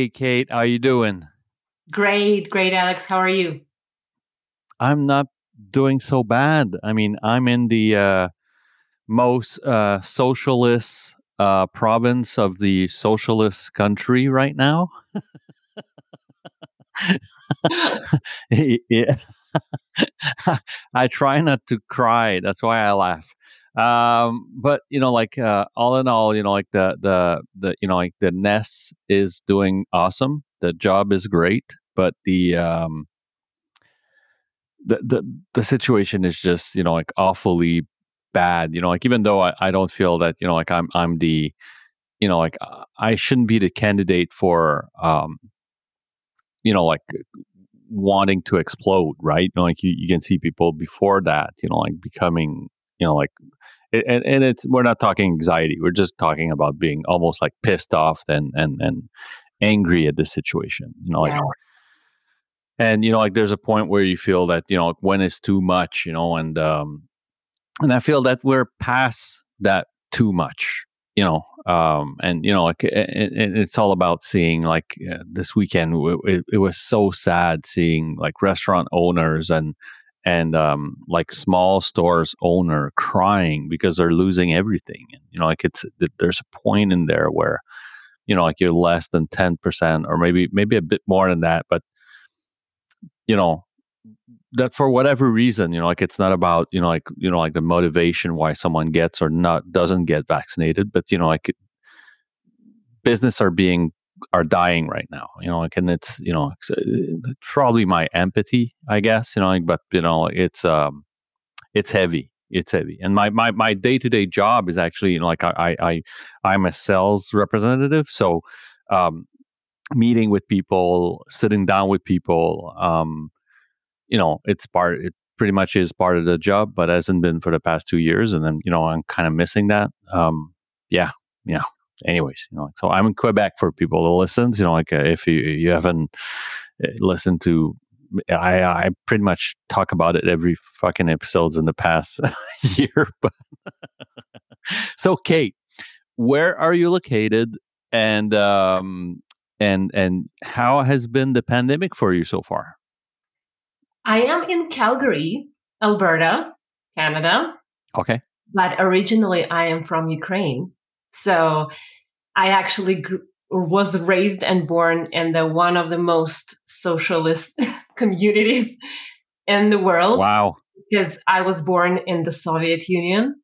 Hey, Kate, how you doing? Great, great, Alex. How are you? I'm not doing so bad. I mean, I'm in the uh, most uh, socialist uh, province of the socialist country right now. yeah. I try not to cry. That's why I laugh. Um, but you know, like uh, all in all, you know, like the the the you know, like the Nest is doing awesome. The job is great, but the um, the the the situation is just you know like awfully bad. You know, like even though I, I don't feel that you know like I'm I'm the you know like I shouldn't be the candidate for um you know like wanting to explode, right? You know, like you, you can see people before that, you know, like becoming, you know, like, and, and it's, we're not talking anxiety. We're just talking about being almost like pissed off and, and, and angry at the situation, you know, like, yeah. and, you know, like there's a point where you feel that, you know, when it's too much, you know, and, um, and I feel that we're past that too much, you know, um, and you know, like it, it, it's all about seeing. Like uh, this weekend, it, it, was so sad seeing like restaurant owners and and um, like small stores owner crying because they're losing everything. You know, like it's there's a point in there where you know, like you're less than ten percent, or maybe maybe a bit more than that, but you know that for whatever reason, you know, like it's not about, you know, like, you know, like the motivation why someone gets or not doesn't get vaccinated, but you know, like business are being are dying right now, you know, like, and it's, you know, it's, uh, probably my empathy, I guess, you know, like, but you know, it's, um, it's heavy. It's heavy. And my, my, my day-to-day job is actually, you know, like I, I, I'm a sales representative. So, um, meeting with people, sitting down with people, um, you know, it's part, it pretty much is part of the job, but hasn't been for the past two years. And then, you know, I'm kind of missing that. Um, yeah. Yeah. Anyways, you know, so I'm in Quebec for people to listen. You know, like uh, if you, you haven't uh, listened to I, I pretty much talk about it every fucking episodes in the past year. But so, Kate, where are you located, and um, and and how has been the pandemic for you so far? I am in Calgary, Alberta, Canada. Okay. But originally, I am from Ukraine. So I actually grew, was raised and born in the one of the most socialist communities in the world. Wow. Because I was born in the Soviet Union.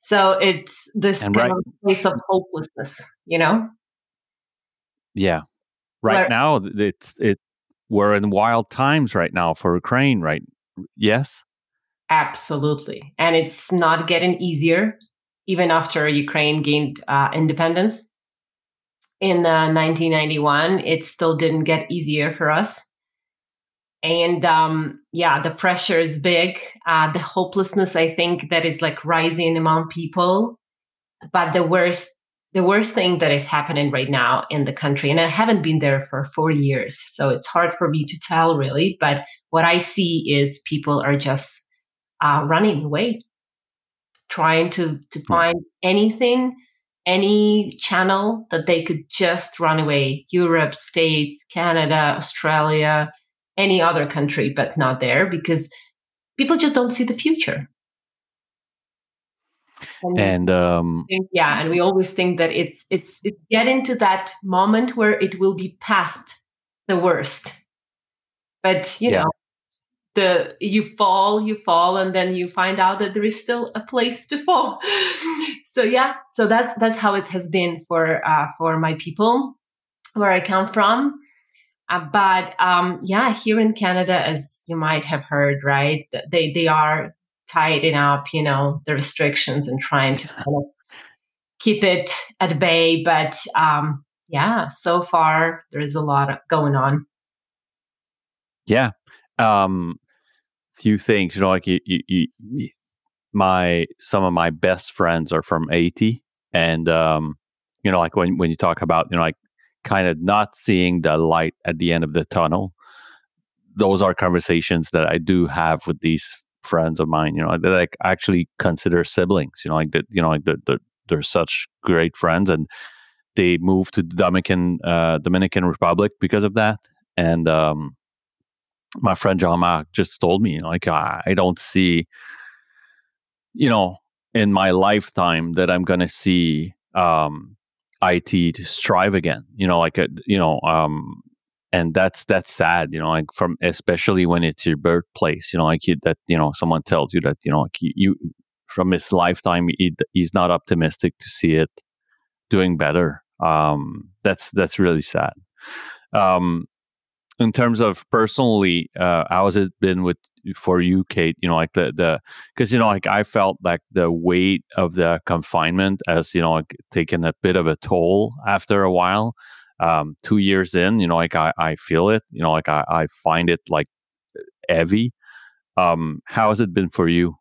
So it's this and kind right. of place of hopelessness, you know? Yeah. Right Where, now, it's it we're in wild times right now for Ukraine, right? Yes. Absolutely. And it's not getting easier even after Ukraine gained uh, independence in uh, 1991. It still didn't get easier for us. And um, yeah, the pressure is big. Uh, the hopelessness, I think, that is like rising among people. But the worst the worst thing that is happening right now in the country, and I haven't been there for four years, so it's hard for me to tell really, but what I see is people are just uh, running away, trying to, to find anything, any channel that they could just run away Europe, States, Canada, Australia, any other country, but not there because people just don't see the future. And, and um, think, yeah, and we always think that it's it's it's getting to that moment where it will be past the worst. But you yeah. know, the you fall, you fall, and then you find out that there is still a place to fall. so yeah, so that's that's how it has been for uh, for my people where I come from. Uh, but um, yeah, here in Canada, as you might have heard, right, they they are tightening up, you know, the restrictions and trying to keep it at bay. But um, yeah, so far there is a lot going on. Yeah. Um, few things, you know, like you, you, you, my, some of my best friends are from Haiti. And, um, you know, like when, when you talk about, you know, like kind of not seeing the light at the end of the tunnel, those are conversations that I do have with these friends of mine, you know, that like actually consider siblings, you know, like that, you know, like that, they're such great friends. And they moved to the Dominican uh, Dominican Republic because of that. And um, my friend John just told me, like, I, I don't see, you know, in my lifetime that I'm going to see um, Haiti to strive again. You know, like a, you know, um, and that's that's sad. You know, like from especially when it's your birthplace. You know, like you, that. You know, someone tells you that you know, like you, you from his lifetime, he, he's not optimistic to see it doing better. Um, that's that's really sad. Um, in terms of personally, uh, how has it been with for you, Kate? You know, like the the because you know, like I felt like the weight of the confinement as you know, like taken a bit of a toll after a while. Um, two years in, you know, like I, I feel it. You know, like I, I find it like heavy. Um, how has it been for you?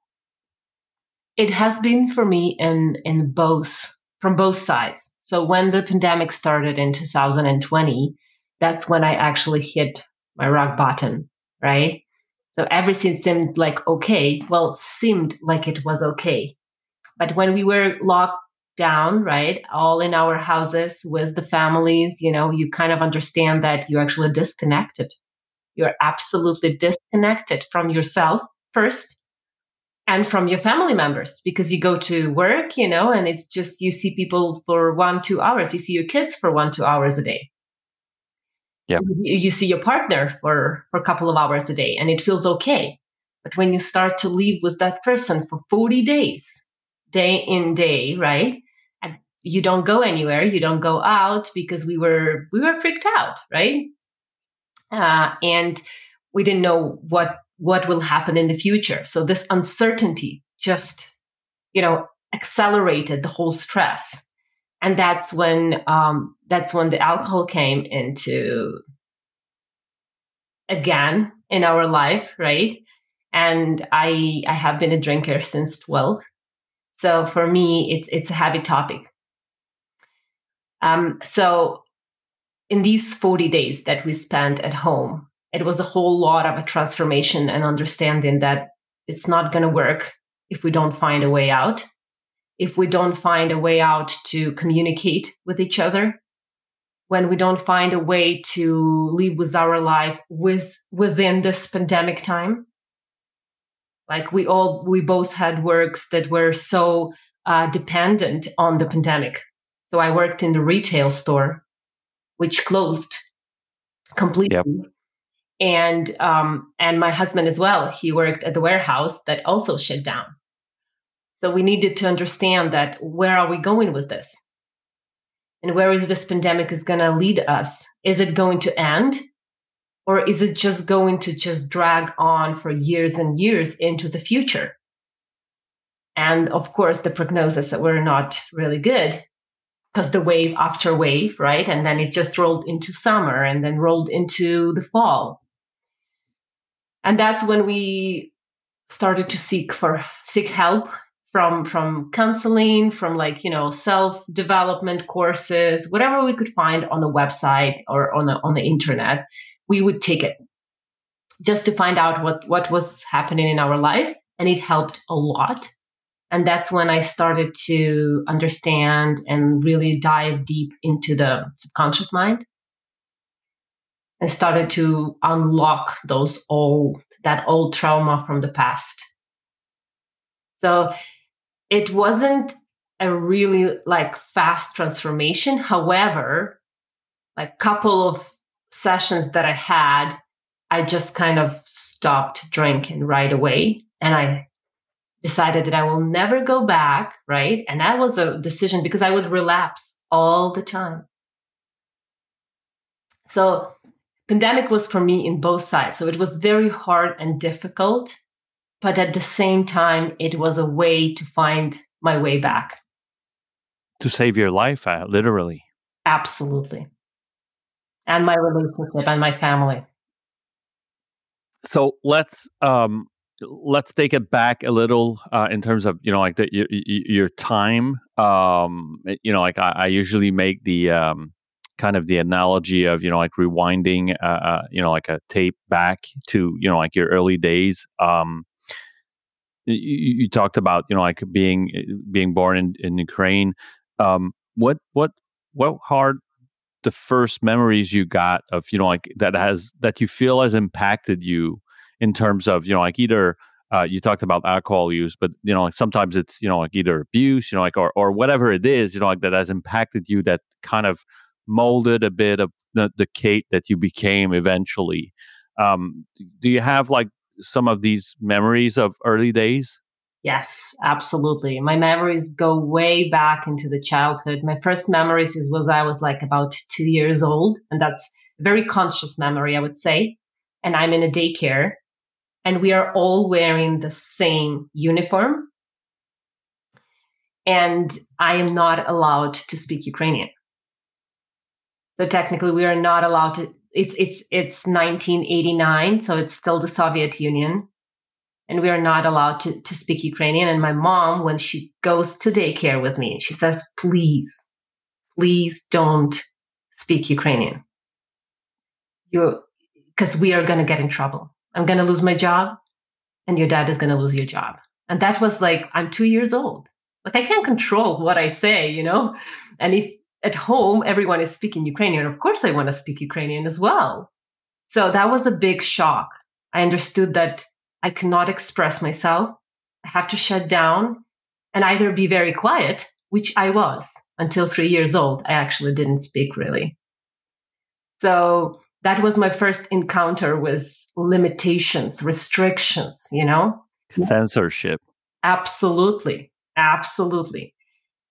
It has been for me in in both from both sides. So when the pandemic started in 2020, that's when I actually hit my rock bottom, right? So everything seemed like okay. Well, seemed like it was okay. But when we were locked down, right, all in our houses with the families, you know, you kind of understand that you're actually disconnected. You're absolutely disconnected from yourself first and from your family members because you go to work, you know, and it's just you see people for one, two hours. You see your kids for one, two hours a day yeah. you see your partner for for a couple of hours a day and it feels okay. But when you start to live with that person for 40 days day in day right? And you don't go anywhere you don't go out because we were we were freaked out right? Uh, and we didn't know what what will happen in the future. So this uncertainty just you know accelerated the whole stress and that's when um, that's when the alcohol came into again in our life right? And i i have been a drinker since 12 so for me it's it's a heavy topic. Um so in these 40 days that we spent at home it was a whole lot of a transformation and understanding that it's not going to work if we don't find a way out if we don't find a way out to communicate with each other when we don't find a way to live with our life with within this pandemic time. Like we all we both had works that were so uh, dependent on the pandemic. So i worked in the retail store which closed completely. Yep. and um, and my husband as well he worked at the warehouse that also shut down so we needed to understand that where are we going with this? And where is this pandemic is going to lead us? Is it going to end? Or is it just going to just drag on for years and years into the future? And of course, the prognosis were not really good because the wave after wave, right? And then it just rolled into summer and then rolled into the fall. And that's when we started to seek for seek help from from counseling from like you know self development courses whatever we could find on the website or on the on the internet we would take it just to find out what what was happening in our life and it helped a lot. And that's when i started to understand and really dive deep into the subconscious mind and started to unlock those old that old trauma from the past. So it wasn't a really like fast transformation. However, like couple of sessions that I had, I just kind of stopped drinking right away. And I decided that I will never go back. Right. And that was a decision because I would relapse all the time. So pandemic was for me in both sides. So it was very hard and difficult but at the same time, it was a way to find my way back. To save your life, uh, literally. Absolutely. And my relationship and my family. So let's um, let's take it back a little uh, in terms of you know like the, your, your time. Um, you know, like I, I usually make the um, kind of the analogy of you know like rewinding uh, uh, you know like a tape back to you know like your early days um you, you, talked about you know like being being born in, in Ukraine. Um, what what what are the first memories you got of you know like that has that you feel has impacted you in terms of you know like either uh, you talked about alcohol use, but you know, like sometimes it's you know like either abuse, you know, like or or whatever it is, you know, like that has impacted you, that kind of molded a bit of the, the Kate that you became eventually. Um, do you have like some of these memories of early days? Yes, absolutely. My memories go way back into the childhood. My first memories is was I was like about two years old, and that's a very conscious memory, I would say. And I'm in a daycare, and we are all wearing the same uniform. And I am not allowed to speak Ukrainian. So technically, we are not allowed to. It's it's it's 1989, so it's still the Soviet Union, and we are not allowed to to speak Ukrainian. And my mom, when she goes to daycare with me, she says, "Please, please don't speak Ukrainian. You, because we are going to get in trouble. I'm going to lose my job, and your dad is going to lose your job." And that was like I'm two years old. Like I can't control what I say, you know. And if at home everyone is speaking Ukrainian. Of course, I want to speak Ukrainian as well. So that was a big shock. I understood that I cannot express myself. I have to shut down and either be very quiet, which I was until three years old. I actually didn't speak really. So that was my first encounter with limitations, restrictions, you know? Censorship. Absolutely. Absolutely.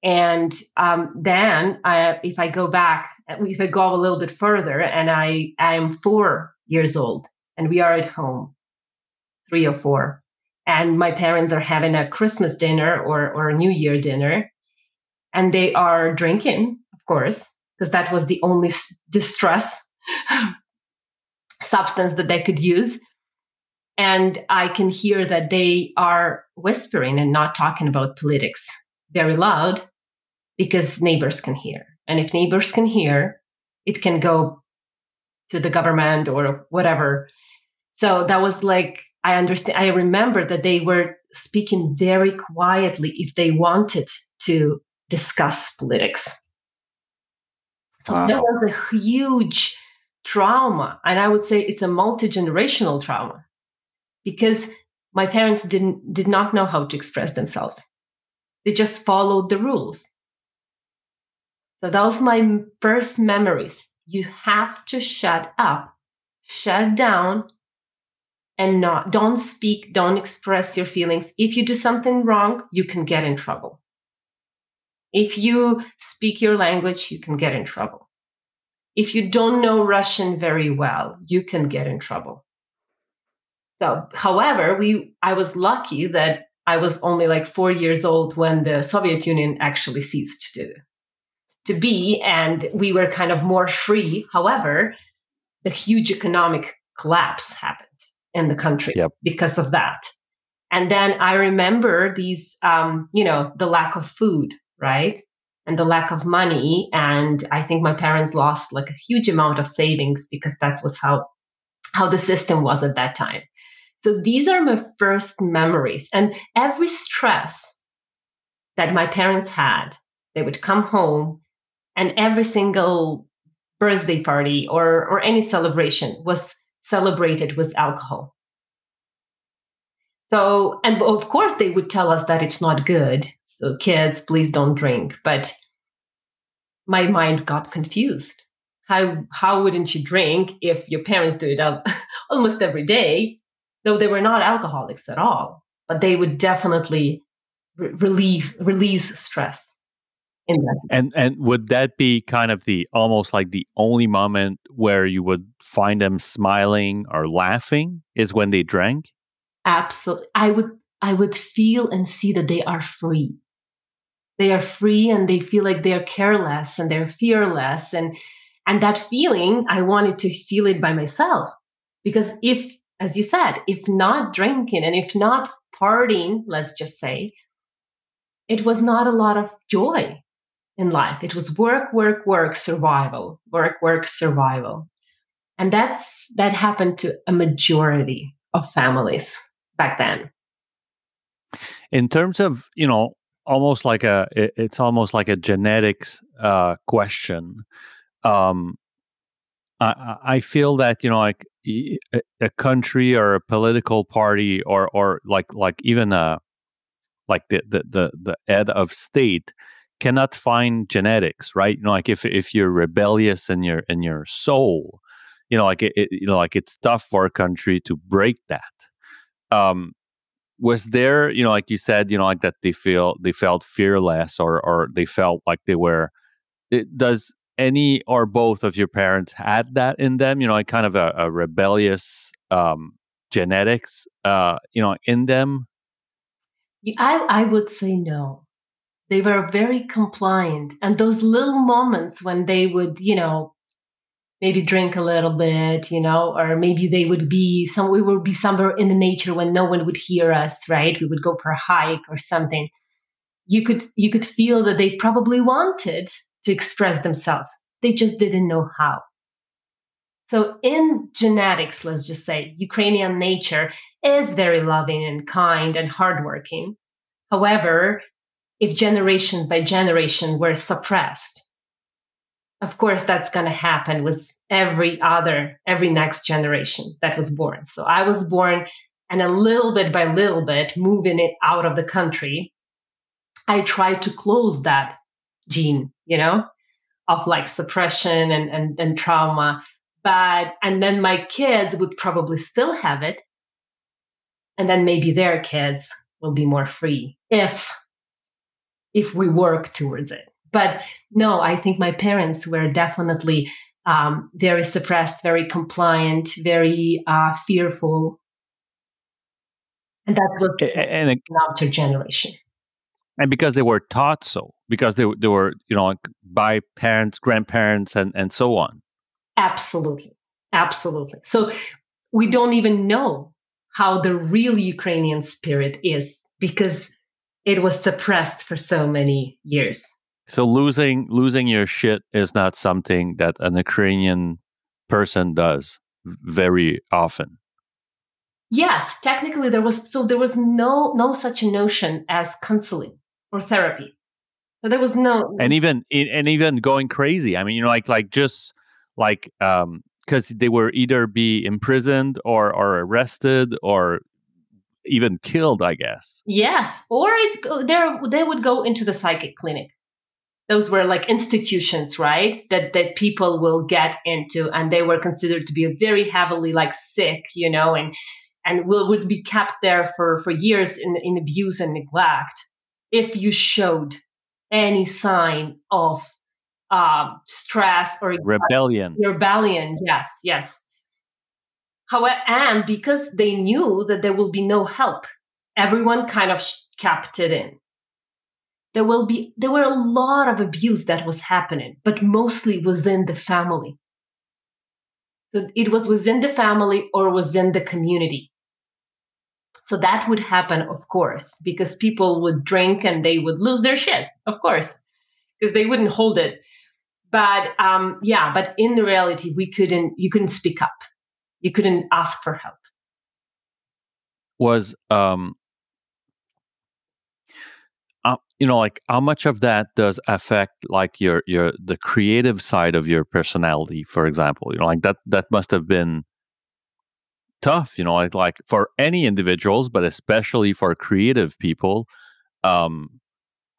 And um, then, I, if I go back, if I go a little bit further, and I I am four years old, and we are at home, three or four, and my parents are having a Christmas dinner or or a New Year dinner, and they are drinking, of course, because that was the only distress substance that they could use. And I can hear that they are whispering and not talking about politics very loud because neighbors can hear. And if neighbors can hear, it can go to the government or whatever. So that was like, I understand, I remember that they were speaking very quietly if they wanted to discuss politics. Wow. That was a huge trauma. And I would say it's a multi generational trauma because my parents didn't did not know how to express themselves. They just followed the rules. So that was my first memories. You have to shut up, shut down, and not don't speak, don't express your feelings. If you do something wrong, you can get in trouble. If you speak your language, you can get in trouble. If you don't know Russian very well, you can get in trouble. So, however, we I was lucky that I was only like four years old when the Soviet Union actually ceased to, to be, and we were kind of more free. However, the huge economic collapse happened in the country yep. because of that. And then I remember these, um, you know, the lack of food, right? And the lack of money. And I think my parents lost like a huge amount of savings because that was how how the system was at that time. So these are my first memories. And every stress that my parents had, they would come home and every single birthday party or, or any celebration was celebrated with alcohol. So, and of course, they would tell us that it's not good. So, kids, please don't drink. But my mind got confused. How, how wouldn't you drink if your parents do it almost every day? though they were not alcoholics at all, but they would definitely re- relieve release stress. And and would that be kind of the almost like the only moment where you would find them smiling or laughing is when they drank? Absolutely. I would I would feel and see that they are free. They are free and they feel like they're careless and they're fearless and and that feeling I wanted to feel it by myself because if as you said, if not drinking and if not partying, let's just say, it was not a lot of joy in life. It was work, work, work, survival, work, work, survival. And that's that happened to a majority of families back then. In terms of, you know, almost like a it, it's almost like a genetics uh, question. Um, I, I feel that you know like a, country or a political party or or like like even a like the the the, the head of state cannot find genetics right? You know like if if you're rebellious in your in your soul you know like it, it you know like it's tough for a country to break that. Um was there you know like you said you know like that they feel they felt fearless or or they felt like they were it, does any or both of your parents had that in them? You know like kind of a, a rebellious um genetics uh you know in them? I i would say no they were very compliant and those little moments when they would you know maybe drink a little bit, you know, or maybe they would be some we would be somewhere in the nature when no one would hear us, right? We would go for a hike or something. You could you could feel that they probably wanted to express themselves. They just didn't know how. So in genetics, let's just say Ukrainian nature is very loving and kind and hardworking. However, if generation by generation were suppressed, of course that's going to happen with every other every next generation that was born. So i was born and a little bit by little bit moving it out of the country. I tried to close that gene you know of like suppression and, and, and trauma. But and then my kids would probably still have it. And then maybe their kids will be more free if if we work towards it but no, I think my parents were definitely um, very suppressed, very compliant, very uh, fearful. And that was and, and another generation. And because they were taught so, because they, they were, you know, like by parents, grandparents, and, and so on. Absolutely. Absolutely. So we don't even know how the real Ukrainian spirit is because it was suppressed for so many years. So losing losing your shit is not something that an Ukrainian person does very often. Yes, technically there was so there was no no such notion as counseling or therapy. So there was no and even and even going crazy. I mean, you know, like like just like um because they were either be imprisoned or or arrested or even killed, I guess. Yes, or it, there they would go into the psychic clinic. Those were like institutions right that that people will get into and they were considered to be very heavily like sick you know and and will would be kept there for for years in in abuse and neglect if you showed any sign of uh, stress or rebellion. rebellion. Yes yes however and because they knew that there will be no help everyone kind of kept it in. There will be there were a lot of abuse that was happening but mostly within the family. So it was within the family or within the community. So that would happen of course because people would drink and they would lose their shit of course because they wouldn't hold it. But um, yeah but in reality we couldn't you couldn't speak up you couldn't ask for help. Was um uh, you know like how much of that does affect like your your the creative side of your personality for example? You know like that that must have been tough you know like like for any individuals but especially for creative people um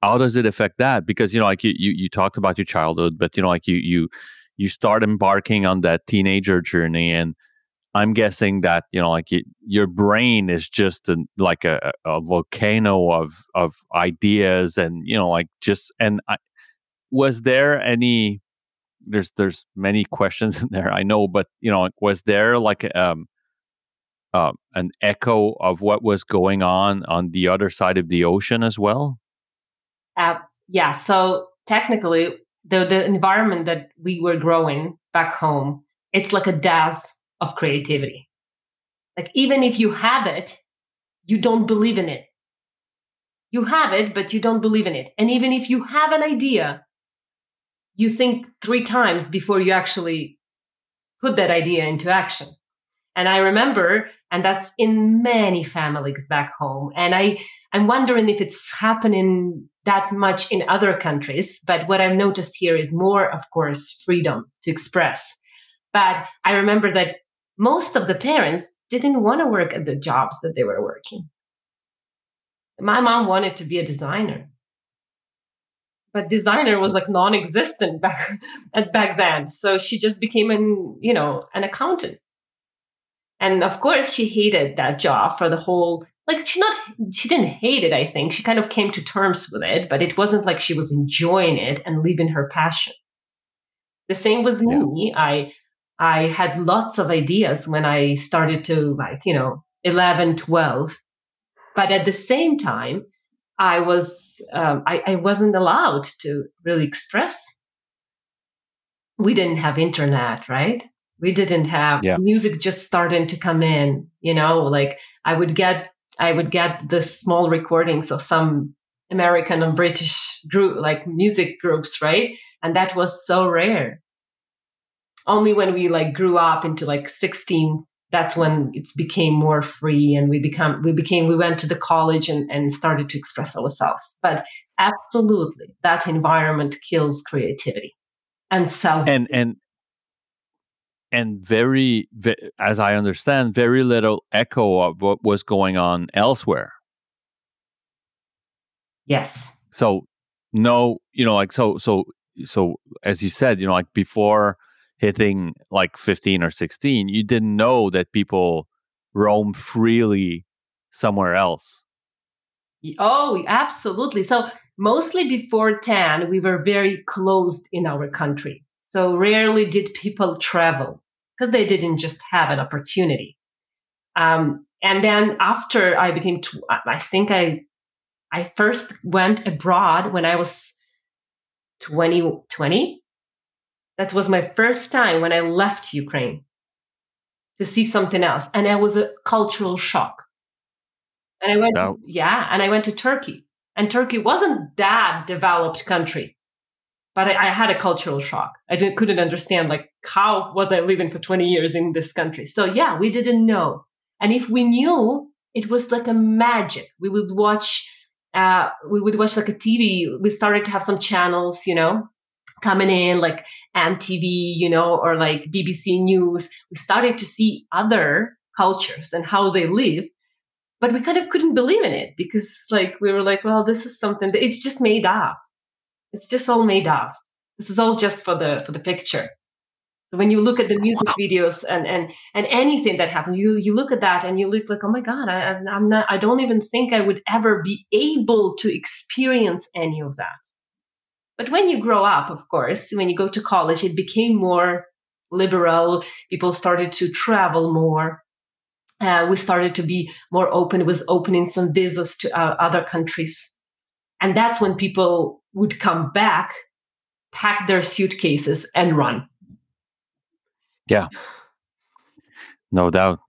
how does it affect that? Because you know like you you, you talked about your childhood but you know like you you you start embarking on that teenager journey and I'm guessing that you know, like your brain is just a, like a, a, volcano of of ideas, and you know, like just and I, was there any? There's there's many questions in there, I know, but you know, was there like um, uh, an echo of what was going on on the other side of the ocean as well? Uh, yeah. So technically, the the environment that we were growing back home, it's like a death of creativity. Like, even if you have it, you don't believe in it. You have it, but you don't believe in it. And even if you have an idea, you think three times before you actually put that idea into action. And I remember, and that's in many families back home. And I, I'm wondering if it's happening that much in other countries. But what I've noticed here is more, of course, freedom to express. But I remember that most of the parents didn't want to work at the jobs that they were working. My mom wanted to be a designer. But designer was like non-existent back at back then so she just became an you know an accountant. And of course she hated that job for the whole like she not she didn't hate it i think. She kind of came to terms with it but it wasn't like she was enjoying it and living her passion. The same with yeah. me. I i had lots of ideas when i started to like you know 11 12 but at the same time I was um, I, I wasn't allowed to really express. We didn't have internet, right? We didn't have yeah. music just starting to come in. You know, like I would get I would get the small recordings of some American and British group like music groups, right? And that was so rare. Only when we like grew up into like 16, that's when it became more free and we become we became we went to the college and, and started to express ourselves. But absolutely that environment kills creativity and self and and and very as i understand very little echo of what was going on elsewhere. Yes. So no you know like so so so as you said you know like before hitting like 15 or 16, you didn't know that people roam freely somewhere else. Oh, absolutely. So, mostly before 10, we were very closed in our country. So, rarely did people travel because they didn't just have an opportunity. Um, and then after I became, tw- I think I, I first went abroad when I was 20, 20 that was my first time when I left Ukraine to see something else. And it was a cultural shock. And I went, no. yeah, and I went to Turkey. And Turkey wasn't that developed country, but I, I had a cultural shock. I couldn't understand, like, how was I living for 20 years in this country? So, yeah, we didn't know. And if we knew, it was like a magic. We would watch, uh, we would watch like a TV. We started to have some channels, you know, coming in like MTV, you know, or like BBC News, we started to see other cultures and how they live. But we kind of couldn't believe in it because like we were like, well, this is something that it's just made up. It's just all made up. This is all just for the for the picture. So when you look at the music videos and and and anything that happens, you you look at that and you look like, oh my god, I, I'm not. I don't even think I would ever be able to experience any of that. But when you grow up, of course, when you go to college, it became more liberal. People started to travel more. Uh, we started to be more open. It was opening some visas to uh, other countries. And that's when people would come back, pack their suitcases, and run. Yeah. No doubt.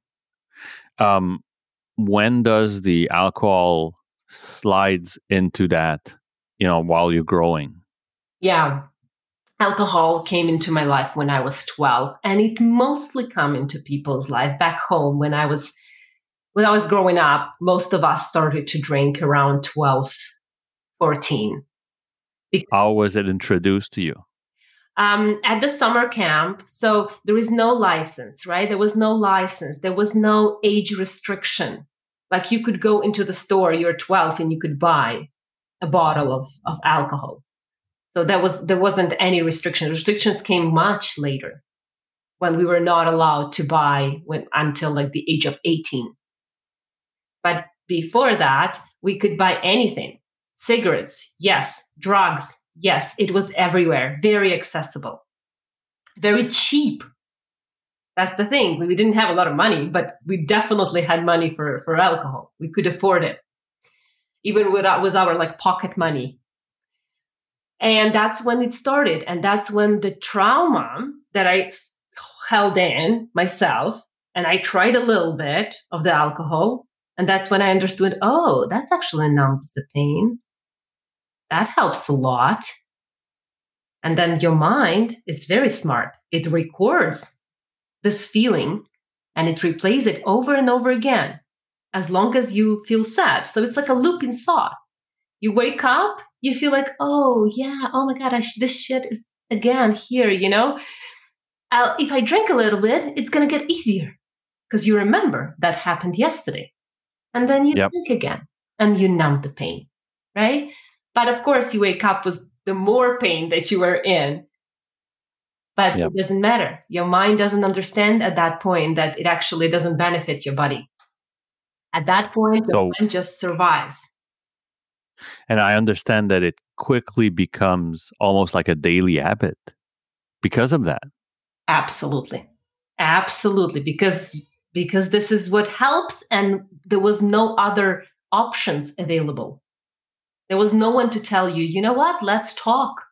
Um, when does the alcohol slides into that, you know, while you're growing? Yeah, alcohol came into my life when I was 12 and it mostly come into people's life. Back home when I was when I was growing up most of us started to drink around 12 14 how was it introduced to you? Um, at the summer camp so there is no license right? There was no license. There was no age restriction. Like you could go into the store you're 12 and you could buy a bottle of, of alcohol so that was there wasn't any restriction. Restrictions came much later when we were not allowed to buy when until like the age of 18. But before that, we could buy anything. Cigarettes, yes. Drugs, yes. It was everywhere, very accessible, very cheap. That's the thing. We didn't have a lot of money, but we definitely had money for, for alcohol. We could afford it. Even with, with our like pocket money, and that's when it started. And that's when the trauma that I held in myself and I tried a little bit of the alcohol. And that's when I understood oh, that's actually numbs the pain. That helps a lot. And then your mind is very smart. It records this feeling and it replays it over and over again as long as you feel sad. So it's like a looping saw. You wake up, you feel like, oh yeah, oh my god, sh- this shit is again here. You know, I'll, if I drink a little bit, it's gonna get easier because you remember that happened yesterday, and then you yep. drink again, and you numb the pain, right? But of course, you wake up with the more pain that you were in. But yep. it doesn't matter. Your mind doesn't understand at that point that it actually doesn't benefit your body. At that point, the so, mind just survives. And I understand that it quickly becomes almost like a daily habit because of that. Absolutely. Absolutely. Because because this is what helps and there was no other options available. There was no one to tell you, you know what, let's talk.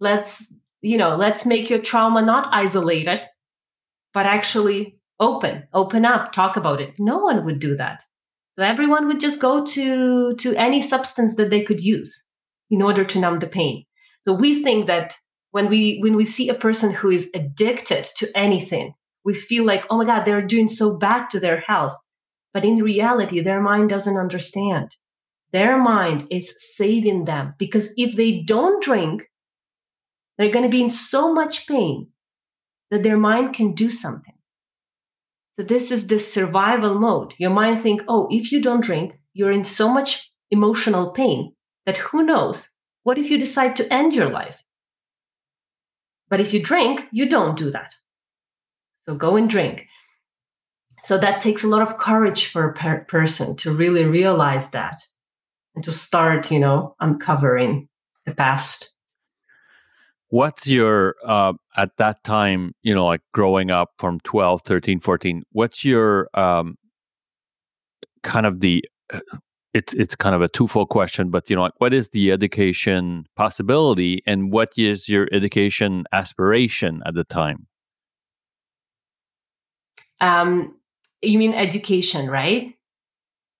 Let's, you know, let's make your trauma not isolated, but actually open, open up, talk about it. No one would do that. So everyone would just go to, to any substance that they could use in order to numb the pain. So we think that when we when we see a person who is addicted to anything, we feel like, oh my God, they're doing so bad to their health. But in reality, their mind doesn't understand. Their mind is saving them because if they don't drink, they're going to be in so much pain that their mind can do something. So this is the survival mode. Your mind think, oh, if you don't drink, you're in so much emotional pain that who knows? What if you decide to end your life? But if you drink, you don't do that. So go and drink. So that takes a lot of courage for a per- person to really realize that and to start, you know, uncovering the past. What's your, uh, at that time, you know, like growing up from 12, 13, 14, what's your um, kind of the, uh, it's, it's kind of a twofold question, but, you know, like what is the education possibility and what is your education aspiration at the time? Um, you mean education, right?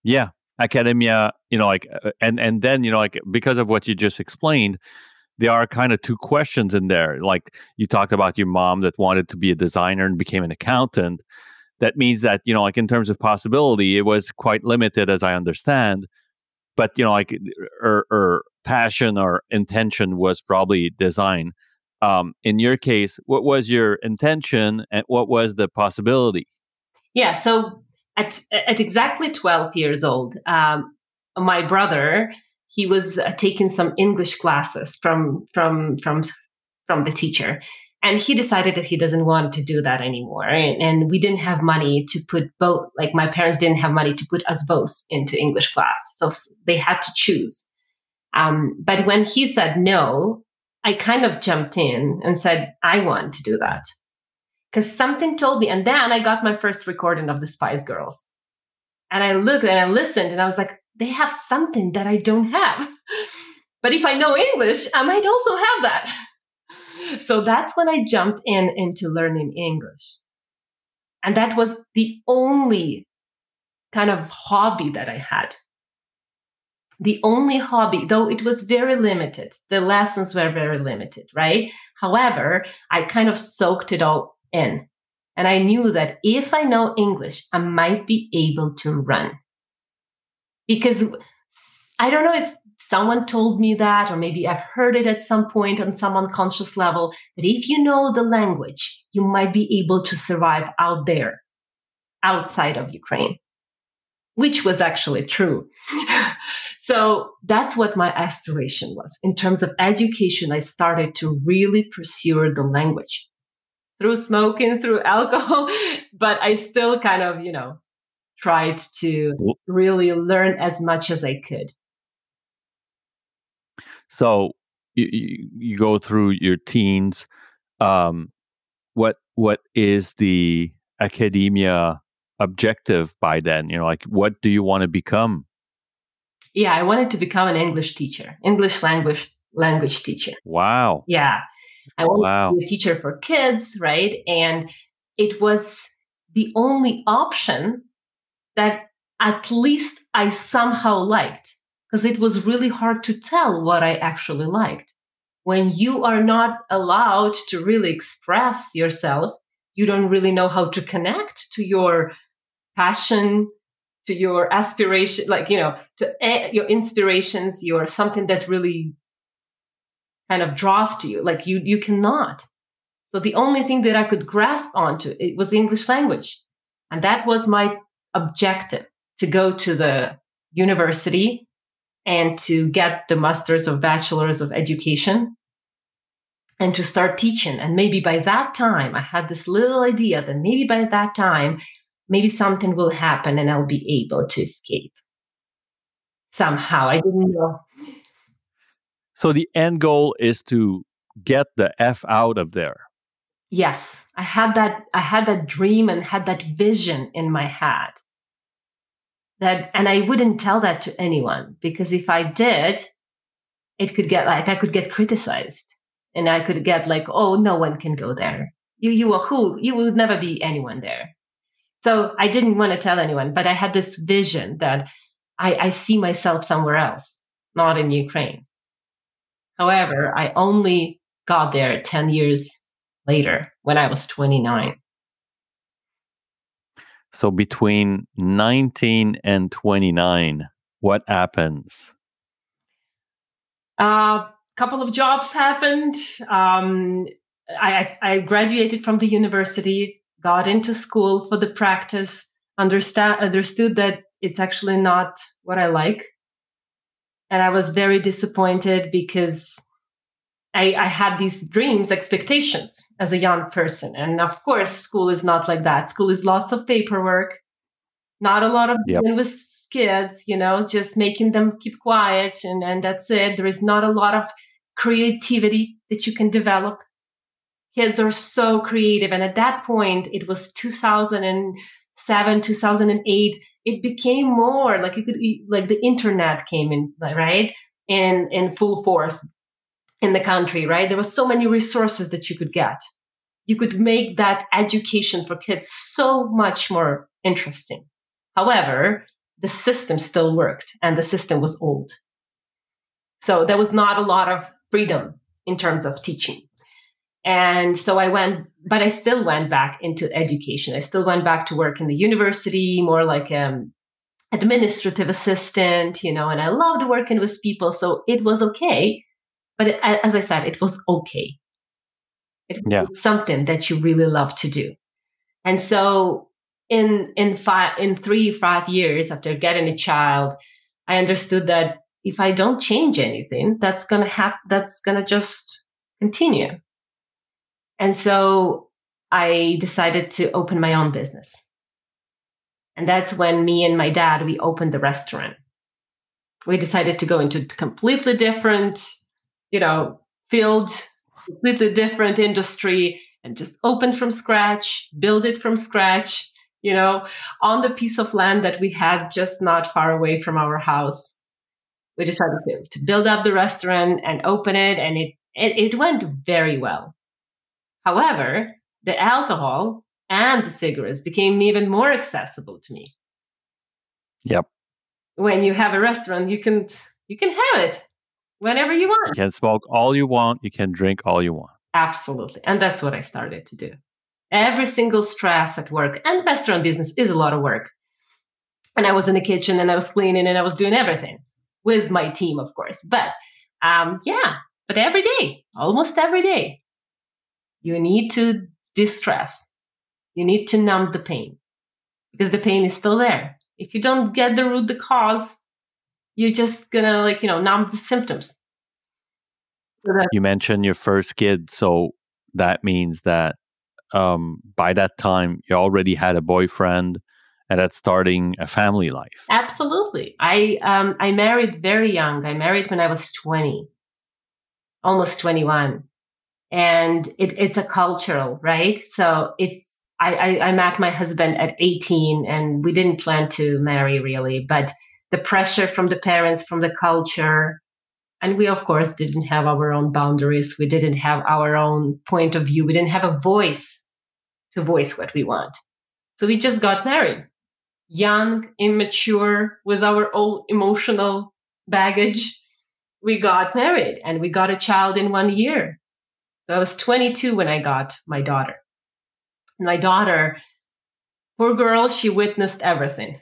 Yeah academia you know like uh, and and then you know like because of what you just explained there are kind of two questions in there like you talked about your mom that wanted to be a designer and became an accountant. That means that you know like in terms of possibility it was quite limited as i understand. But you know like her, her passion or intention was probably design. Um, in your case what was your intention and what was the possibility? Yeah so at, at exactly 12 years old, um, my brother, he was uh, taking some English classes from, from, from, from the teacher. And he decided that he doesn't want to do that anymore. And, and we didn't have money to put both, like my parents didn't have money to put us both into English class. So they had to choose. Um, but when he said no, I kind of jumped in and said, I want to do that because something told me. And then I got my first recording of the Spice Girls. And I looked and I listened and I was like, they have something that I don't have. but if I know English, I might also have that. So that's when I jumped in into learning English. And that was the only kind of hobby that I had. The only hobby, though it was very limited. The lessons were very limited, right? However, I kind of soaked it all in. And I knew that if I know English, I might be able to run. Because I don't know if someone told me that, or maybe I've heard it at some point on some unconscious level, that if you know the language, you might be able to survive out there, outside of Ukraine, which was actually true. so that's what my aspiration was. In terms of education, I started to really pursue the language through smoking, through alcohol, but I still kind of, you know, tried to really learn as much as I could. So you, you, go through your teens. Um, what what is the academia objective by then? You know, like what do you want to become? Yeah, I wanted to become an English teacher, English language language teacher. Wow. Yeah. I wanted wow. to be a teacher for kids, right? And it was the only option that at least I somehow liked because it was really hard to tell what I actually liked. When you are not allowed to really express yourself, you don't really know how to connect to your passion to your aspiration like you know to uh, your inspirations your something that really kind of draws to you like you you cannot so the only thing that i could grasp onto it was english language and that was my objective to go to the university and to get the masters of bachelors of education and to start teaching and maybe by that time i had this little idea that maybe by that time maybe something will happen and I'll be able to escape somehow. I didn't know. So the end goal is to get the F out of there. Yes. I had that I had that dream and had that vision in my head. That and I wouldn't tell that to anyone because if I did, it could get like I could get criticized and I could get like, oh, no one can go there. You you are who? You would never be anyone there. So I didn't want to tell anyone, but I had this vision that I, I see myself somewhere else, not in Ukraine. However, I only got there 10 years later when I was 29. So between 19 and 29, what happens? A uh, couple of jobs happened. Um, I, I graduated from the university got into school for the practice, understand, understood that it's actually not what I like. And I was very disappointed because I, I, had these dreams, expectations as a young person. And of course, school is not like that. School is lots of paperwork, not a lot of yep. dealing with kids, you know, just making them keep quiet and, and that's it. There is not a lot of creativity that you can develop kids are so creative. And at that point, it was 2007, 2008. It became more like you could, like the internet came in, right? In, in full force in the country, right? There were so many resources that you could get. You could make that education for kids so much more interesting. However, the system still worked and the system was old. So there was not a lot of freedom in terms of teaching. And so I went, but I still went back into education. I still went back to work in the university, more like um administrative assistant, you know, and I loved working with people. So it was okay. But it, as I said, it was okay. It yeah. was something that you really love to do. And so in in five in three five years after getting a child, I understood that if I don't change anything, that's gonna happen. That's gonna just continue. And so I decided to open my own business. And that's when me and my dad, we opened the restaurant. We decided to go into completely different, you know, field, completely different industry and just open from scratch, build it from scratch, you know, on the piece of land that we had just not far away from our house. We decided to, to build up the restaurant and open it and it, it, it went very well. However, the alcohol and the cigarettes became even more accessible to me. Yep. When you have a restaurant, you can you can have it whenever you want. You can smoke all you want, you can drink all you want. Absolutely. And that's what I started to do. Every single stress at work and restaurant business is a lot of work. And I was in the kitchen and I was cleaning and I was doing everything with my team, of course. But um, yeah, but every day, almost every day, you need to distress. You need to numb the pain because the pain is still there. If you don't get the root, the cause, you're just gonna like, you know, numb the symptoms. So that- you mentioned your first kid. So that means that um, by that time you already had a boyfriend and that's starting a family life. Absolutely. I um, I married very young. I married when I was 20, almost 21 and it, it's a cultural right so if I, I, I met my husband at 18 and we didn't plan to marry really but the pressure from the parents from the culture. And we of course didn't have our own boundaries. We didn't have our own point of view. We didn't have a voice to voice what we want. So we just got married. Young immature with our own emotional baggage we got married and we got a child in one year. So I was 22 when I got my daughter. My daughter, poor girl, she witnessed everything.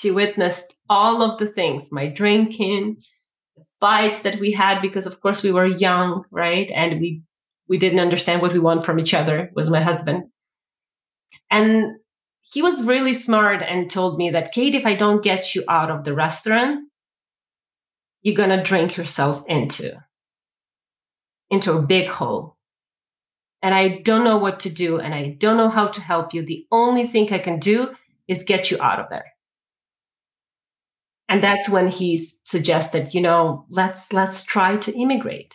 She witnessed all of the things my drinking, the fights that we had because, of course, we were young, right? And we we didn't understand what we want from each other was my husband. And he was really smart and told me that, Kate, if I don't get you out of the restaurant, you're going to drink yourself into into a big hole and i don't know what to do and i don't know how to help you the only thing i can do is get you out of there and that's when he suggested you know let's let's try to immigrate.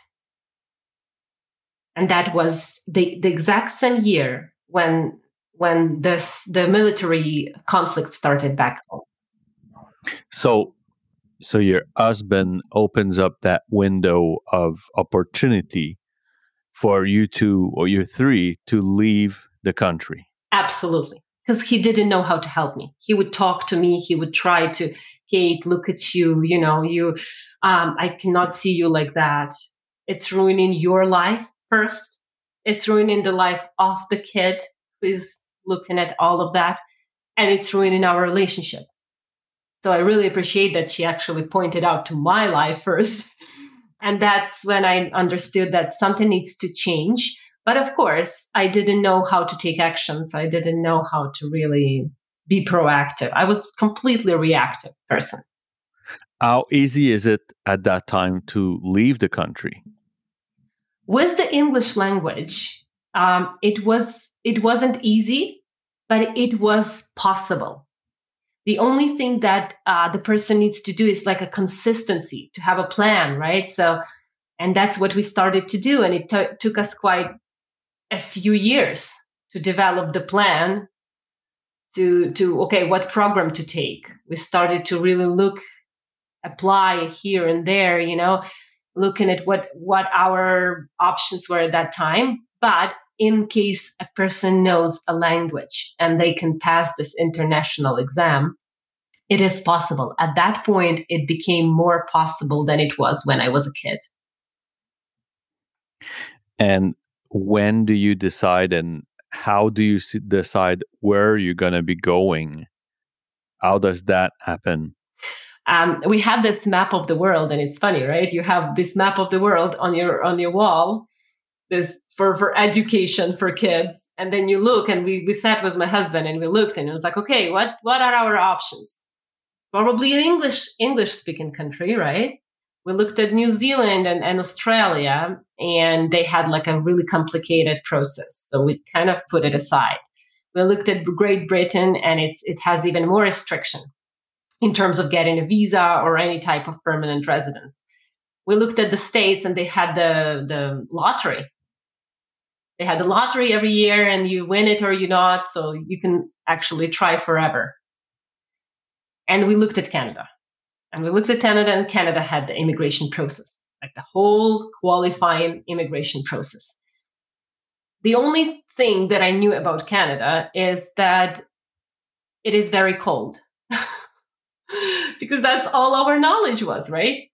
And that was the, the exact same year when when this the military conflict started back home. So so your husband opens up that window of opportunity for you two or you three to leave the country. Absolutely. Because he didn't know how to help me. He would talk to me. He would try to kate look at you you know you um, i cannot see you like that it's ruining your life first it's ruining the life of the kid who is looking at all of that and it's ruining our relationship so I really appreciate that she actually pointed out to my life first. And that's when I understood that something needs to change. But of course, I didn't know how to take actions. I didn't know how to really be proactive. I was completely reactive person. How easy is it at that time to leave the country? With the English language, um, it was it wasn't easy, but it was possible the only thing that uh, the person needs to do is like a consistency to have a plan right so and that's what we started to do and it t- took us quite a few years to develop the plan to to okay what program to take we started to really look apply here and there you know looking at what what our options were at that time but in case a person knows a language and they can pass this international exam, it is possible. At that point, it became more possible than it was when I was a kid. And when do you decide and how do you decide where you're going to be going? How does that happen? Um, we had this map of the world, and it's funny, right? You have this map of the world on your on your wall, this for for education for kids and then you look and we we sat with my husband and we looked and it was like okay what what are our options probably an english english speaking country right we looked at new zealand and, and australia and they had like a really complicated process. So we kind of put it aside. We looked at great britain and it's it has even more restriction in terms of getting a visa or any type of permanent residence. We looked at the states and they had the the lottery. They had the lottery every year and you win it or you not so you can actually try forever. And we looked at canada. And we looked at canada and canada had the immigration process like the whole qualifying immigration process. The only thing that i knew about canada is that it is very cold. Because that's all our knowledge was right?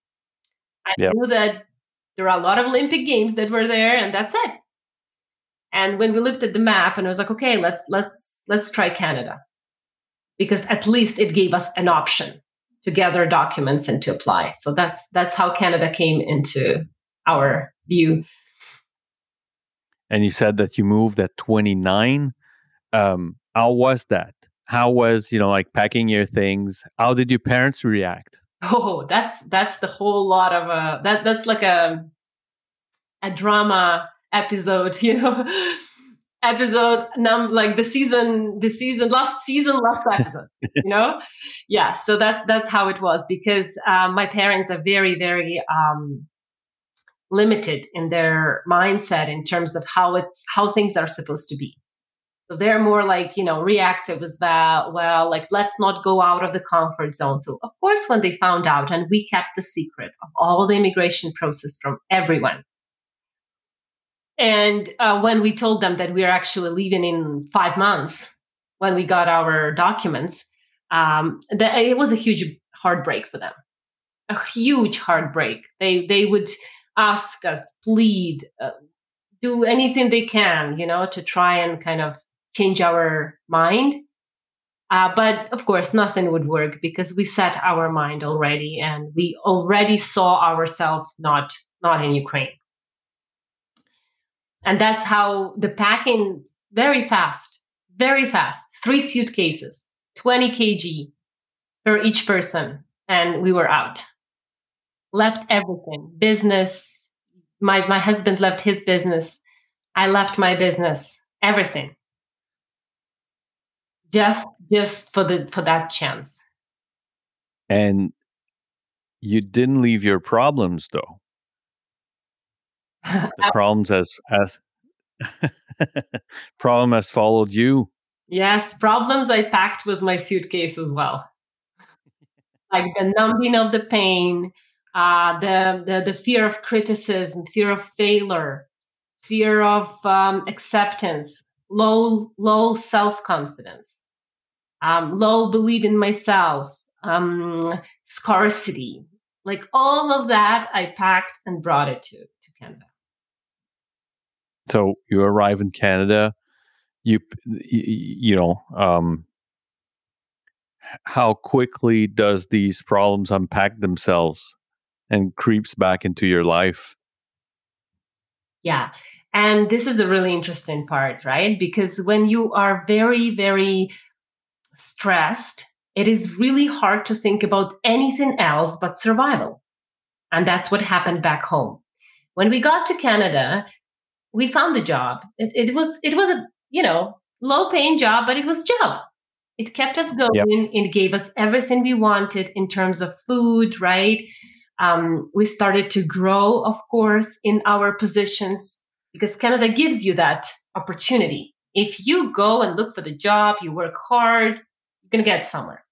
I yep. knew that there are a lot of olympic games that were there and that's it. And when we looked at the map and I was like, okay, let's let's let's try Canada. Because at least it gave us an option to gather documents and to apply. So that's that's how Canada came into our view. And you said that you moved at 29. Um, how was that? How was, you know, like packing your things? How did your parents react? Oh, that's that's the whole lot of uh that that's like a a drama episode, you know, episode num like the season, the season, last season, last episode, you know, yeah. So that's that's how it was because um, my parents are very very um, limited in their mindset in terms of how it's how things are supposed to be. So they're more like, you know, reactive as well. Well, like, let's not go out of the comfort zone. So, of course, when they found out, and we kept the secret of all the immigration process from everyone, and uh, when we told them that we are actually leaving in five months, when we got our documents, um, that it was a huge heartbreak for them. A huge heartbreak. They they would ask us, plead, uh, do anything they can, you know, to try and kind of change our mind. Uh, but of course, nothing would work because we set our mind already, and we already saw ourselves not not in Ukraine. And that's how the packing very fast, very fast. Three suitcases, 20 kg for each person, and we were out. Left everything, business. My my husband left his business. I left my business, everything. Just just for the for that chance. And you didn't leave your problems though. The problems as as problem has followed you. Yes, problems I packed was my suitcase as well. like the numbing of the pain, uh, the, the the fear of criticism, fear of failure, fear of um, acceptance, low low self confidence, um, low belief in myself, um, scarcity, like all of that, I packed and brought it to to Canada. So you arrive in Canada, you you know, um, how quickly does these problems unpack themselves and creeps back into your life? Yeah. And this is a really interesting part, right? Because when you are very, very stressed, it is really hard to think about anything else but survival. And that's what happened back home. When we got to Canada, we found a job. It, it was it was a you know low paying job, but it was job. It kept us going. Yep. It gave us everything we wanted in terms of food, right? Um, we started to grow, of course, in our positions because Canada gives you that opportunity. If you go and look for the job, you work hard, you're going to get somewhere.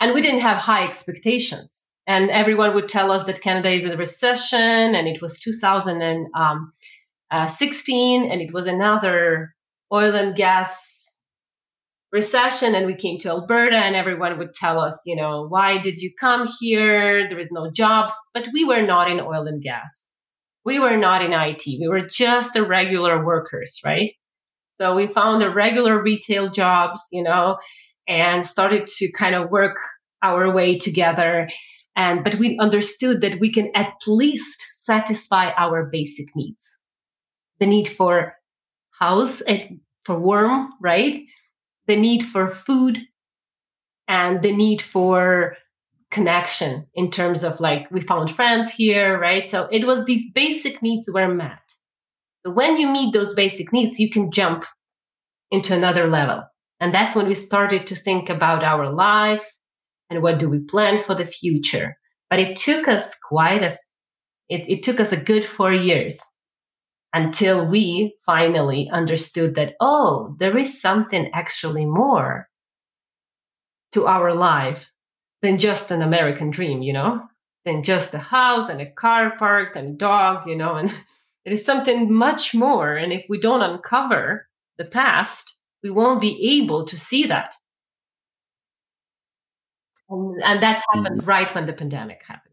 And we didn't have high expectations. And everyone would tell us that Canada is in a recession, and it was 2016, uh, and it was another oil and gas recession and we came to Alberta and everyone would tell us, you know, why did you come here? There is no jobs, but we were not in oil and gas we were not in IT. We were just the regular workers, right? So we found the regular retail jobs, you know, and started to kind of work our way together. And but we understood that we can at least satisfy our basic needs. The need for house, for warm, right? The need for food and the need for connection in terms of like we found friends here, right? So it was these basic needs were met. So when you meet those basic needs, you can jump into another level. And that's when we started to think about our life and what do we plan for the future. But it took us quite a it, it took us a good four years until we finally understood that, oh, there is something actually more to our life than just an American dream, you know, than just a house and a car parked and a dog, you know, and it is something much more. And if we don't uncover the past, we won't be able to see that. And, and that happened mm-hmm. right when the pandemic happened.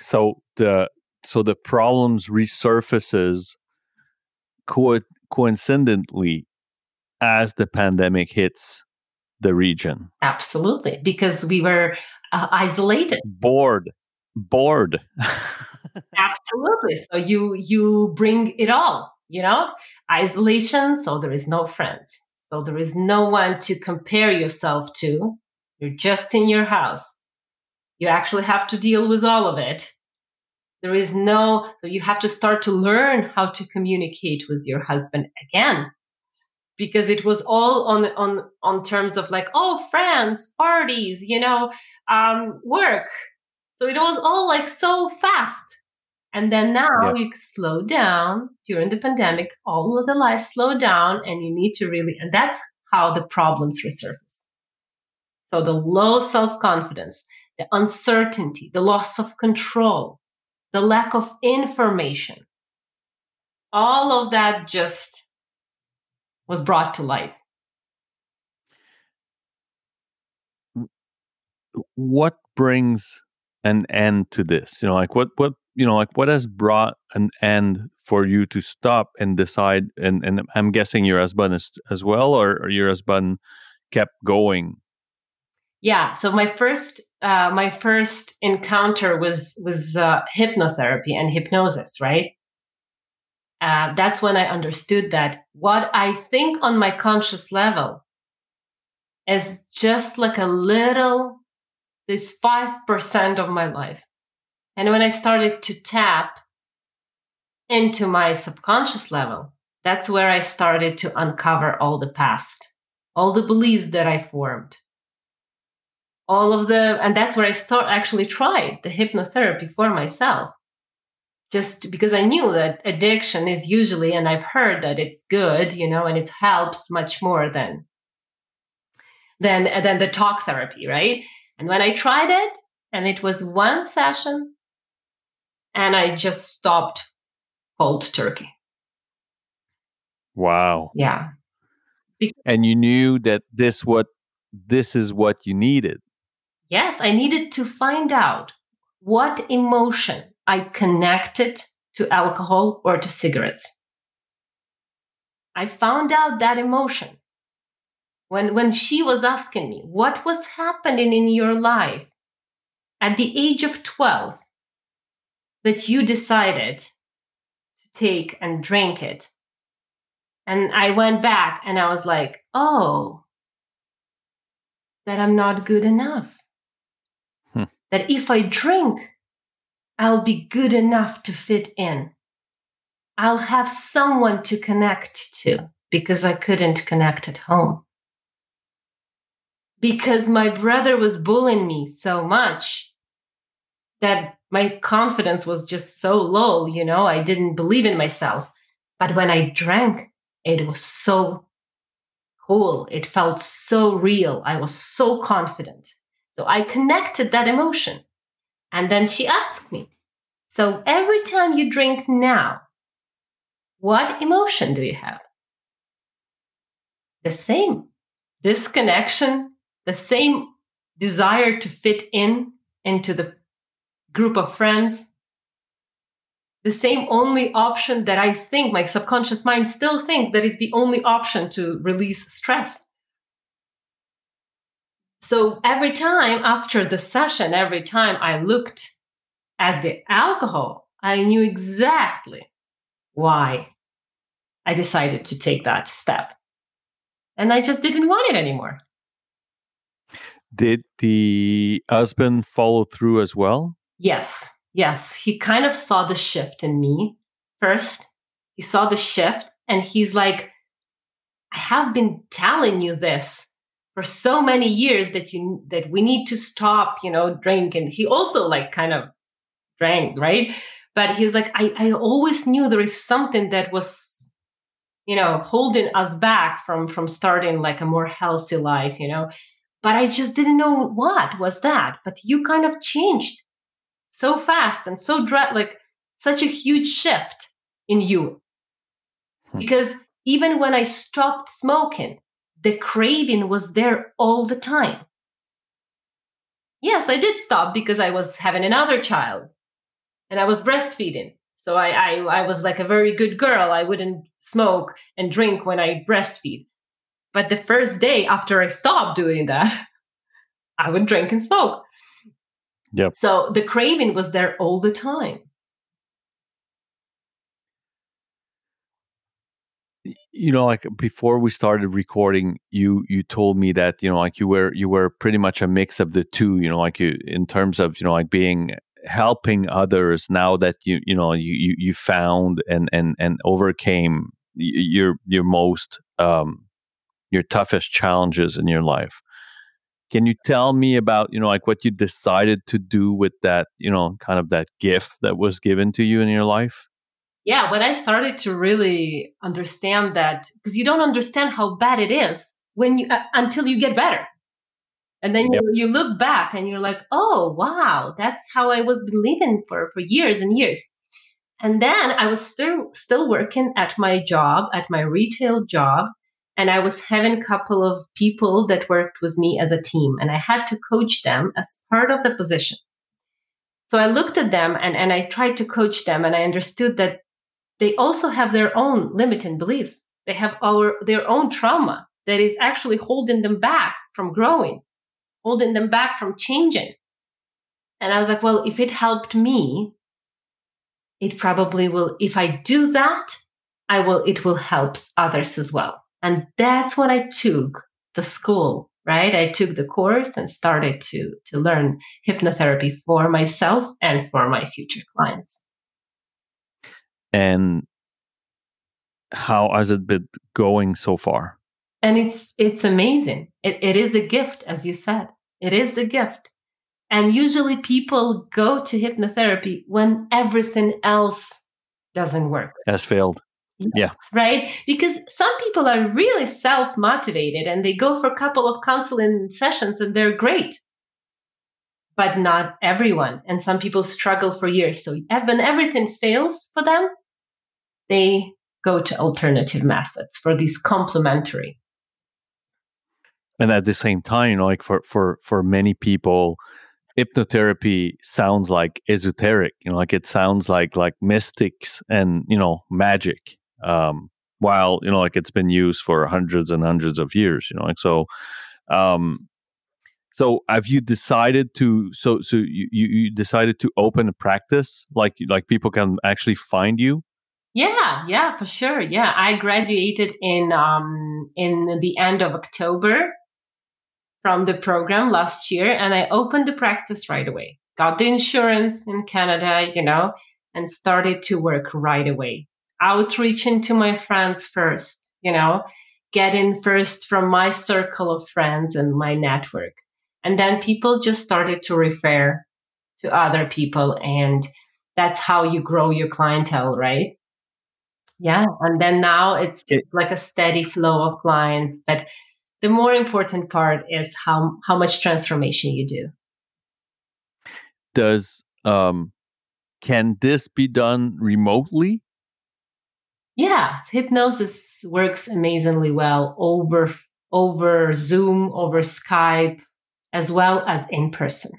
So the so the problems resurfaces co- coincidentally as the pandemic hits the region. Absolutely, because we were uh, isolated, bored, bored. Absolutely. So you you bring it all, you know, isolation. So there is no friends. So there is no one to compare yourself to. You're just in your house. You actually have to deal with all of it. There is no, so you have to start to learn how to communicate with your husband again. Because it was all on on on terms of like oh friends parties you know um work. So it was all like so fast. And then now yeah. you slow down. During the pandemic all of the life slowed down and you need to really and that's how the problems resurface. So the low self-confidence the uncertainty the loss of control the lack of information all of that just was brought to light. What brings an end to this? You know, like what what you know like what has brought an end for you to stop and decide and and i'm guessing your husband as well or your husband kept going yeah so my first uh, my first encounter was was uh, hypnotherapy and hypnosis right uh, that's when i understood that what i think on my conscious level is just like a little this 5% of my life and when i started to tap into my subconscious level, that's where I started to uncover all the past, all the beliefs that I formed. All of the, and that's where I start actually tried the hypnotherapy for myself. Just because I knew that addiction is usually, and I've heard that it's good, you know, and it helps much more than than than the talk therapy, right? And when I tried it, and it was one session, and I just stopped cold turkey. Wow. Yeah. Be- and you knew that this what this is what you needed. Yes, I needed to find out what emotion I connected to alcohol or to cigarettes. I found out that emotion when when she was asking me what was happening in your life at the age of 12 that you decided to take and drink it. And I went back and I was like, oh, that I'm not good enough. That if I drink, I'll be good enough to fit in. I'll have someone to connect to because I couldn't connect at home. Because my brother was bullying me so much that my confidence was just so low, you know, I didn't believe in myself. But when I drank, it was so cool. It felt so real. I was so confident. So I connected that emotion. And then she asked me, So every time you drink now, what emotion do you have? The same disconnection, the same desire to fit in into the group of friends. The same only option that I think my subconscious mind still thinks that is the only option to release stress. So every time after the session, every time I looked at the alcohol, I knew exactly why I decided to take that step. And I just didn't want it anymore. Did the husband follow through as well? Yes, yes. He kind of saw the shift in me first. He saw the shift and he's like, I have been telling you this for so many years that you that we need to stop, you know, drink. And he also like kind of drank, right? But he was like, I, I always knew there is something that was, you know, holding us back from from starting like a more healthy life, you know. But I just didn't know what was that. But you kind of changed so fast and so dread like such a huge shift in you hmm. because even when i stopped smoking the craving was there all the time. Yes i did stop because i was having another child and i was breastfeeding. So I, I i was like a very good girl. I wouldn't smoke and drink when i breastfeed. But the first day after i stopped doing that i would drink and smoke. Yep. So the craving was there all the time. You know like before we started recording you you told me that you know like you were you were pretty much a mix of the two you know like you in terms of you know like being helping others now that you you know you you, you found and and and overcame your your most um your toughest challenges in your life can you tell me about, you know, like what you decided to do with that, you know, kind of that gift that was given to you in your life? Yeah, when I started to really understand that, because you don't understand how bad it is when you uh, until you get better. And then yep. you, you look back and you're like, oh, wow, that's how I was living for, for years and years. And then I was still still working at my job, at my retail job and I was having a couple of people that worked with me as a team, and I had to coach them as part of the position. So I looked at them and, and I tried to coach them and I understood that they also have their own limiting beliefs. They have our their own trauma that is actually holding them back from growing, holding them back from changing. And I was like, well, if it helped me, it probably will if I do that, I will it will help others as well. And that's what I took the school, right? I took the course and started to to learn hypnotherapy for myself and for my future clients. And how has it been going so far? And it's it's amazing. It, it is a gift, as you said. It is a gift. And usually people go to hypnotherapy when everything else doesn't work. Has failed. Yes, yeah. Right? Because some people are really self motivated and they go for a couple of counseling sessions and they're great. But not everyone. And some people struggle for years. So when everything fails for them, they go to alternative methods for these complementary. And at the same time, like for for for many people, hypnotherapy sounds like esoteric. You know, like it sounds like like mystics and you know magic um, while you know like it's been used for hundreds and hundreds of years you know like so um so have you decided to so so you you decided to open a practice like like people can actually find you yeah yeah for sure yeah i graduated in um in the end of october from the program last year and i opened the practice right away got the insurance in canada you know and started to work right away outreaching to my friends first, you know, getting first from my circle of friends and my network. And then people just started to refer to other people. And that's how you grow your clientele, right? Yeah. And then now it's like a steady flow of clients. But the more important part is how, how much transformation you do. Does, um, can this be done remotely? Yes, hypnosis works amazingly well over over Zoom, over Skype, as well as in person.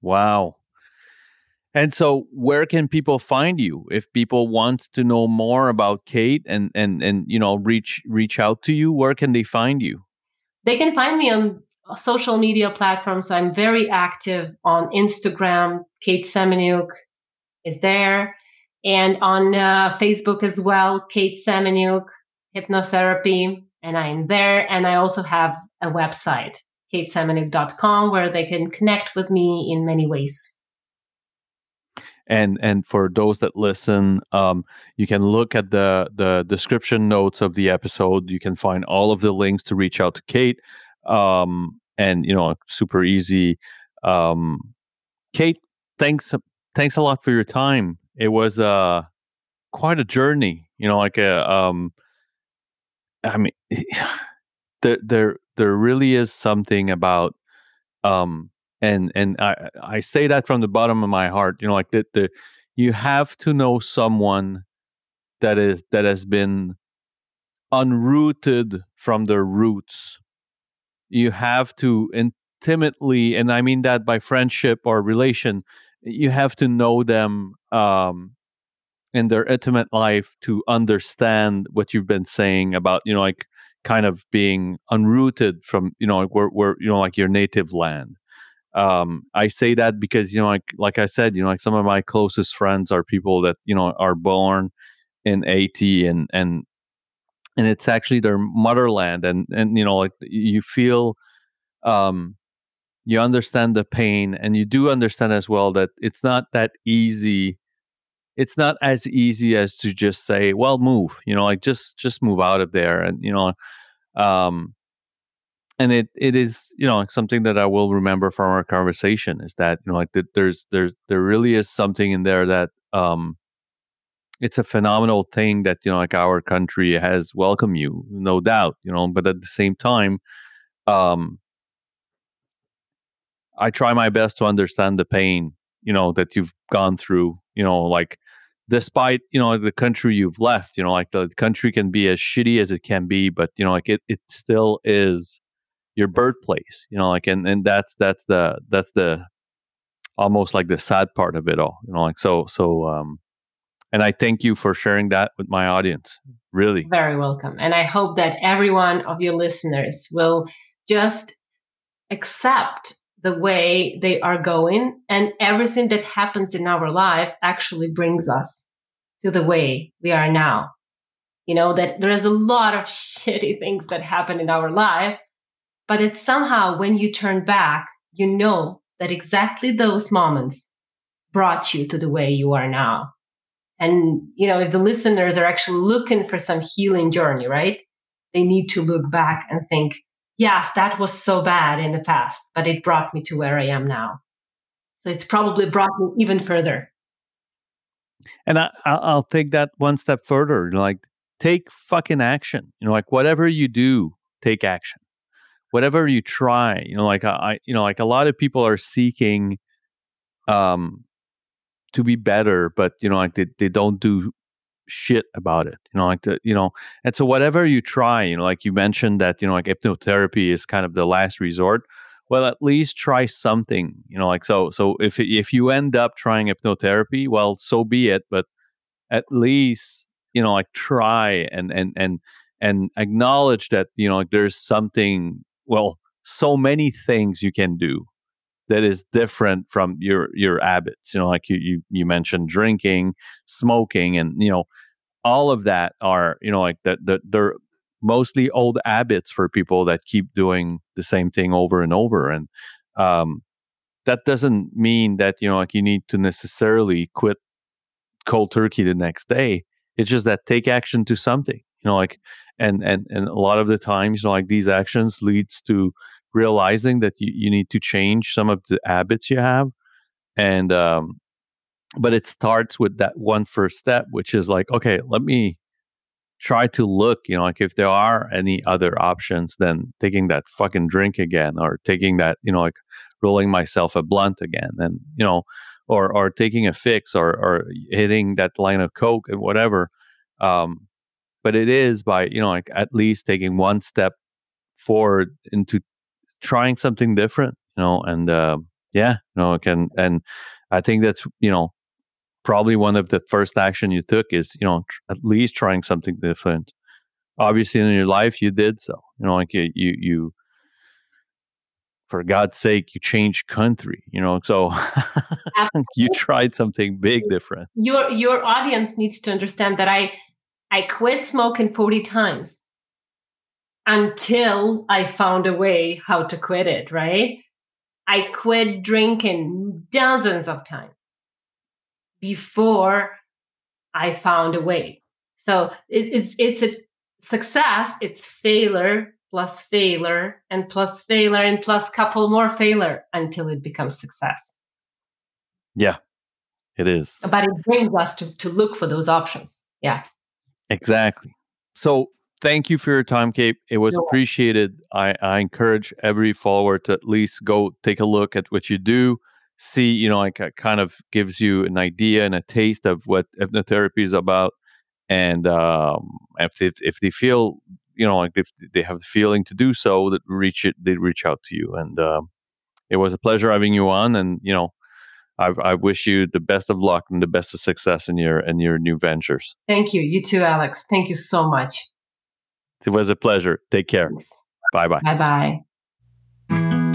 Wow. And so where can people find you if people want to know more about Kate and and and you know reach reach out to you where can they find you? They can find me on social media platforms. I'm very active on Instagram. Kate Semeniuk is there and on uh, Facebook as well, Kate Semeniuk, Hypnotherapy, and I'm there. And I also have a website, katesemenuk.com where they can connect with me in many ways. And and for those that listen, um, you can look at the the description notes of the episode. You can find all of the links to reach out to Kate. Um, and you know, super easy. Um, Kate, thanks thanks a lot for your time it was uh quite a journey you know like a um i mean there there there really is something about um and and i i say that from the bottom of my heart you know like the, the you have to know someone that is that has been unrooted from their roots. You have to intimately and i mean that by friendship or relation you have to know them um, in their intimate life to understand what you've been saying about you know like kind of being unrooted from you know like where, where you know like your native land um, i say that because you know like like i said you know like some of my closest friends are people that you know are born in haiti and and and it's actually their motherland and and you know like you feel um you understand the pain and you do understand as well that it's not that easy it's not as easy as to just say well move you know like just just move out of there and you know um and it it is you know something that i will remember from our conversation is that you know like there's there's there really is something in there that um it's a phenomenal thing that you know like our country has welcomed you no doubt you know but at the same time um I try my best to understand the pain, you know, that you've gone through, you know, like despite, you know, the country you've left, you know, like the country can be as shitty as it can be, but you know, like it it still is your birthplace, you know, like and and that's that's the that's the almost like the sad part of it all. You know, like so so. Um, and I thank you for sharing that with my audience. Really, very welcome. And I hope that every one of your listeners will just accept the way they are going, and everything that happens in our life actually brings us to the way we are now. You know, that there is a lot of shitty things that happen in our life, but it's somehow when you turn back, you know that exactly those moments brought you to the way you are now. And, you know, if the listeners are actually looking for some healing journey, right? They need to look back and think, yes, that was so bad in the past, but it brought me to where I am now. So it's probably brought me even further. And I, I'll take that one step further. Like, take fucking action. You know, like whatever you do, take action. Whatever you try, you know, like I, you know, like a lot of people are seeking, um, to be better, but you know, like they, they don't do shit about it you know like the you know and so whatever you try you know like you mentioned that you know like hypnotherapy is kind of the last resort well at least try something you know like so so if if you end up trying hypnotherapy well so be it but at least you know like try and and and and acknowledge that you know like there's something well so many things you can do that is different from your your habits you know like you you, you mentioned drinking smoking and you know all of that are you know like that that they're mostly old habits for people that keep doing the same thing over and over and um that doesn't mean that you know like you need to necessarily quit cold turkey the next day. It's just that take action to something you know like and and and a lot of the times you know like these actions leads to realizing that you, you need to change some of the habits you have and um but it starts with that one first step which is like okay let me try to look you know like if there are any other options than taking that fucking drink again or taking that you know like rolling myself a blunt again and you know or or taking a fix or or hitting that line of coke and whatever um but it is by you know like at least taking one step forward into trying something different, you know, and uh, yeah, you know, can and I think that's you know probably one of the first action you took is you know tr- at least trying something different. Obviously, in your life, you did so. You know, like you you, you for God's sake, you changed country. You know, so you tried something big different. Your your audience needs to understand that I I quit smoking forty times until I found a way how to quit it, right? I quit drinking dozens of times before I found a way. So it, it's it's a success, it's failure plus failure and plus failure and plus couple more failure until it becomes success. Yeah, it is. But it brings us to, to look for those options. Yeah. Exactly. So thank you for your time, Kate. It was appreciated. I, I encourage every follower to at least go take a look at what you do. See, you know, like it kind of gives you an idea and a taste of what hypnotherapy is about. And um, if they, if they feel, you know, like if they have the feeling to do so, that reach it, they reach out to you. And um, it was a pleasure having you on. And you know, I, I wish you the best of luck and the best of success in your in your new ventures. Thank you. You too, Alex. Thank you so much. It was a pleasure. Take care. Bye bye. Bye bye.